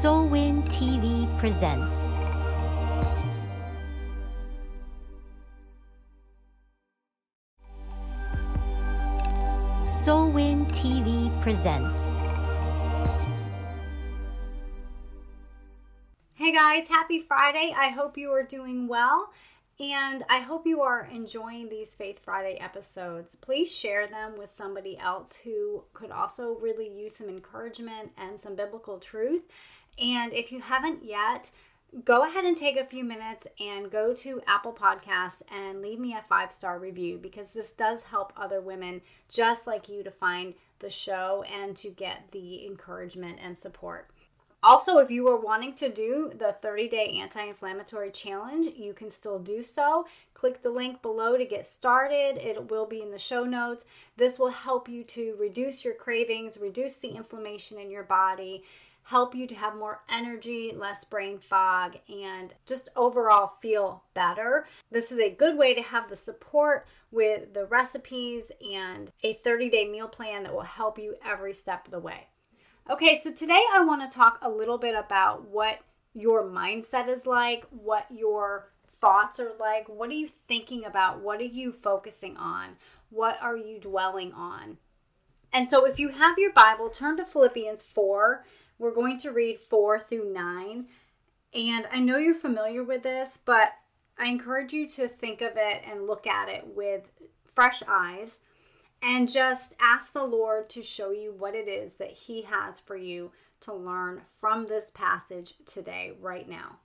SOLWIN TV presents. SOLWIN TV presents. Hey guys, happy Friday. I hope you are doing well and I hope you are enjoying these Faith Friday episodes. Please share them with somebody else who could also really use some encouragement and some biblical truth. And if you haven't yet, go ahead and take a few minutes and go to Apple Podcasts and leave me a five star review because this does help other women just like you to find the show and to get the encouragement and support. Also, if you are wanting to do the 30 day anti inflammatory challenge, you can still do so. Click the link below to get started. It will be in the show notes. This will help you to reduce your cravings, reduce the inflammation in your body, help you to have more energy, less brain fog, and just overall feel better. This is a good way to have the support with the recipes and a 30 day meal plan that will help you every step of the way. Okay, so today I want to talk a little bit about what your mindset is like, what your thoughts are like, what are you thinking about, what are you focusing on, what are you dwelling on. And so if you have your Bible, turn to Philippians 4 we're going to read 4 through 9. And I know you're familiar with this, but I encourage you to think of it and look at it with fresh eyes and just ask the Lord to show you what it is that He has for you to learn from this passage today, right now.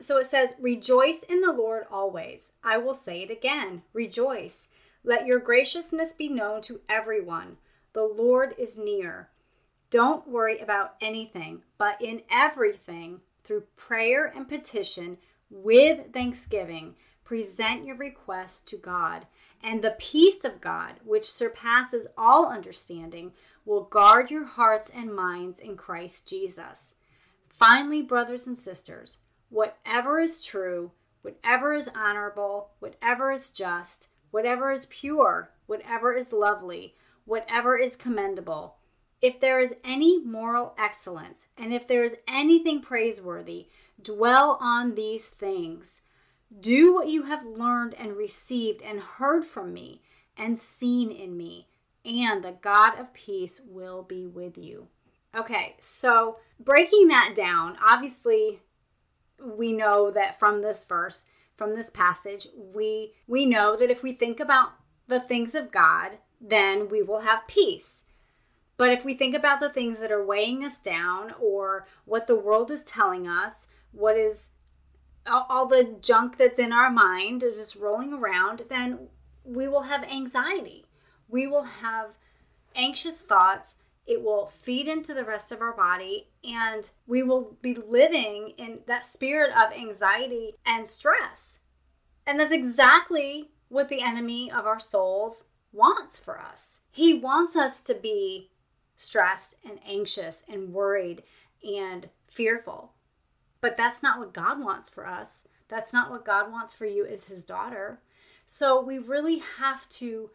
So it says, Rejoice in the Lord always. I will say it again rejoice. Let your graciousness be known to everyone. The Lord is near. Don't worry about anything, but in everything, through prayer and petition, with thanksgiving, present your requests to God. And the peace of God, which surpasses all understanding, will guard your hearts and minds in Christ Jesus. Finally, brothers and sisters, whatever is true, whatever is honorable, whatever is just, whatever is pure, whatever is lovely, whatever is commendable, if there is any moral excellence, and if there is anything praiseworthy, dwell on these things. Do what you have learned and received and heard from me and seen in me, and the God of peace will be with you. Okay, so breaking that down, obviously we know that from this verse, from this passage, we we know that if we think about the things of God, then we will have peace. But if we think about the things that are weighing us down or what the world is telling us, what is all the junk that's in our mind is just rolling around, then we will have anxiety. We will have anxious thoughts. It will feed into the rest of our body, and we will be living in that spirit of anxiety and stress. And that's exactly what the enemy of our souls wants for us. He wants us to be stressed and anxious and worried and fearful. But that's not what God wants for us. That's not what God wants for you as his daughter. So we really have to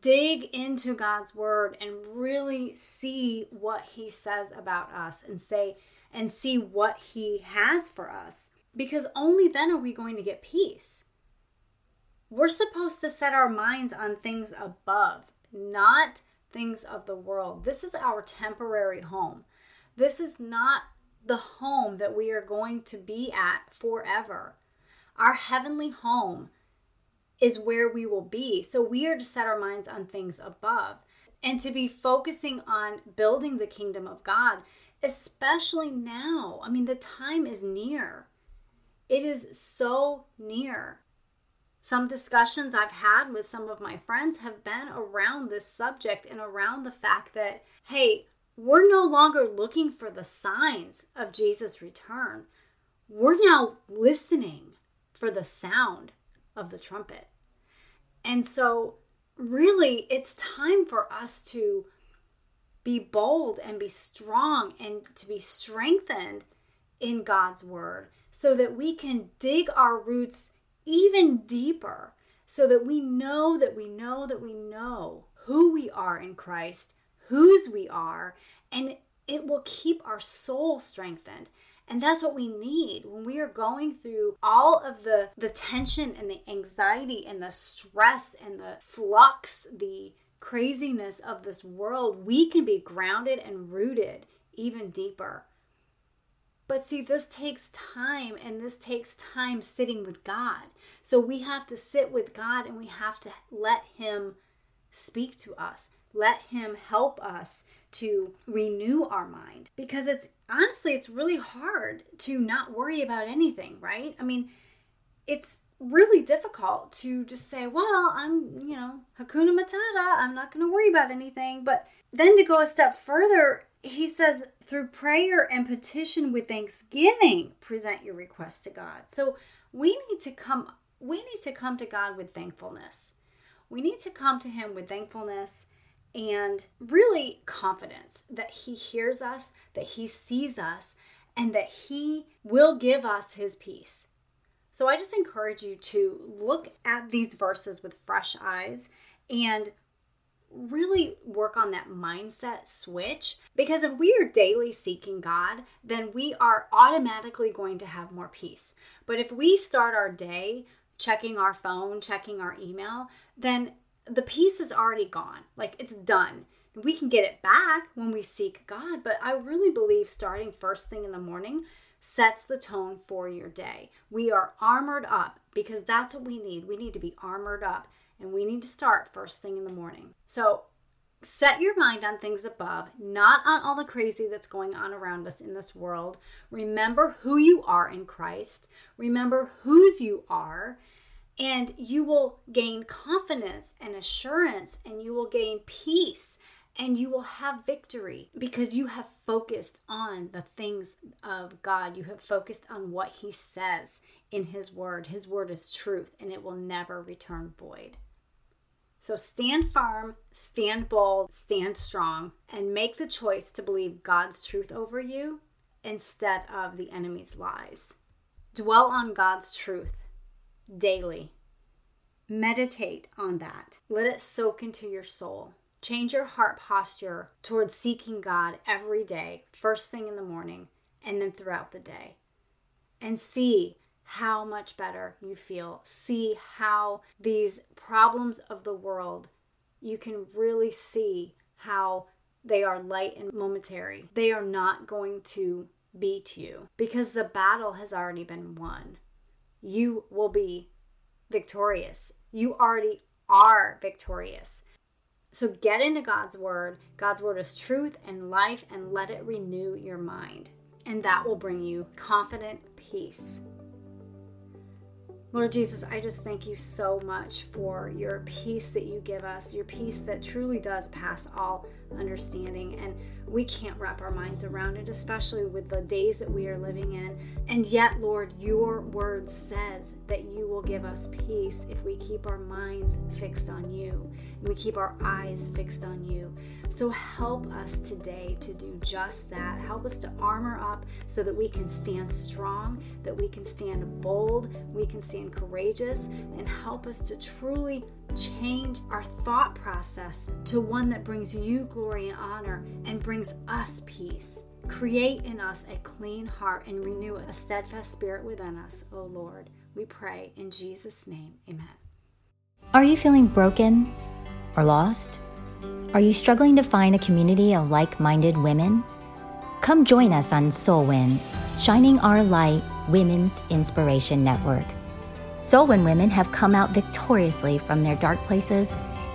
dig into God's word and really see what he says about us and say and see what he has for us because only then are we going to get peace. We're supposed to set our minds on things above, not things of the world. This is our temporary home. This is not the home that we are going to be at forever. Our heavenly home is where we will be. So we are to set our minds on things above and to be focusing on building the kingdom of God, especially now. I mean, the time is near. It is so near. Some discussions I've had with some of my friends have been around this subject and around the fact that, hey, we're no longer looking for the signs of Jesus' return. We're now listening for the sound of the trumpet. And so, really, it's time for us to be bold and be strong and to be strengthened in God's word so that we can dig our roots even deeper so that we know that we know that we know who we are in Christ, whose we are, and it will keep our soul strengthened. And that's what we need when we are going through all of the, the tension and the anxiety and the stress and the flux, the craziness of this world. We can be grounded and rooted even deeper. But see, this takes time and this takes time sitting with God. So we have to sit with God and we have to let Him speak to us. Let Him help us to renew our mind because it's honestly, it's really hard to not worry about anything, right? I mean, it's really difficult to just say, well, I'm, you know, Hakuna Matata, I'm not going to worry about anything. But then to go a step further, he says, through prayer and petition with thanksgiving, present your request to God. So we need to come we need to come to God with thankfulness. We need to come to him with thankfulness and really confidence that He hears us, that He sees us, and that He will give us His peace. So I just encourage you to look at these verses with fresh eyes and really work on that mindset switch because if we are daily seeking God, then we are automatically going to have more peace. But if we start our day checking our phone, checking our email, then the peace is already gone. Like it's done. We can get it back when we seek God, but I really believe starting first thing in the morning sets the tone for your day. We are armored up because that's what we need. We need to be armored up and we need to start first thing in the morning. So set your mind on things above, not on all the crazy that's going on around us in this world. Remember who you are in Christ, remember whose you are and you will gain confidence and assurance, and you will gain peace, and you will have victory because you have focused on the things of God. You have focused on what He says in His Word. His Word is truth, and it will never return void. So stand firm, stand bold, stand strong, and make the choice to believe God's truth over you instead of the enemy's lies. Dwell on God's truth daily. Meditate on that. Let it soak into your soul. Change your heart posture towards seeking God every day, first thing in the morning, and then throughout the day. And see how much better you feel. See how these problems of the world, you can really see how they are light and momentary. They are not going to beat you because the battle has already been won. You will be victorious. You already are victorious. So get into God's word. God's word is truth and life, and let it renew your mind. And that will bring you confident peace. Lord Jesus, I just thank you so much for your peace that you give us, your peace that truly does pass all understanding. And we can't wrap our minds around it, especially with the days that we are living in. And yet, Lord, your word says that you will give us peace if we keep our minds fixed on you and we keep our eyes fixed on you. So help us today to do just that. Help us to armor up so that we can stand strong, that we can stand bold, we can stand courageous, and help us to truly change our thought process to one that brings you glory and honor and brings us peace. Create in us a clean heart and renew a steadfast spirit within us, O Lord. We pray in Jesus' name. Amen. Are you feeling broken or lost? Are you struggling to find a community of like minded women? Come join us on SOLWIN, Shining Our Light Women's Inspiration Network. SOLWIN women have come out victoriously from their dark places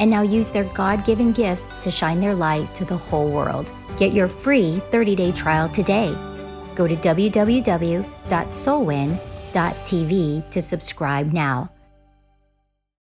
and now use their God given gifts to shine their light to the whole world. Get your free 30 day trial today. Go to www.solwin.tv to subscribe now.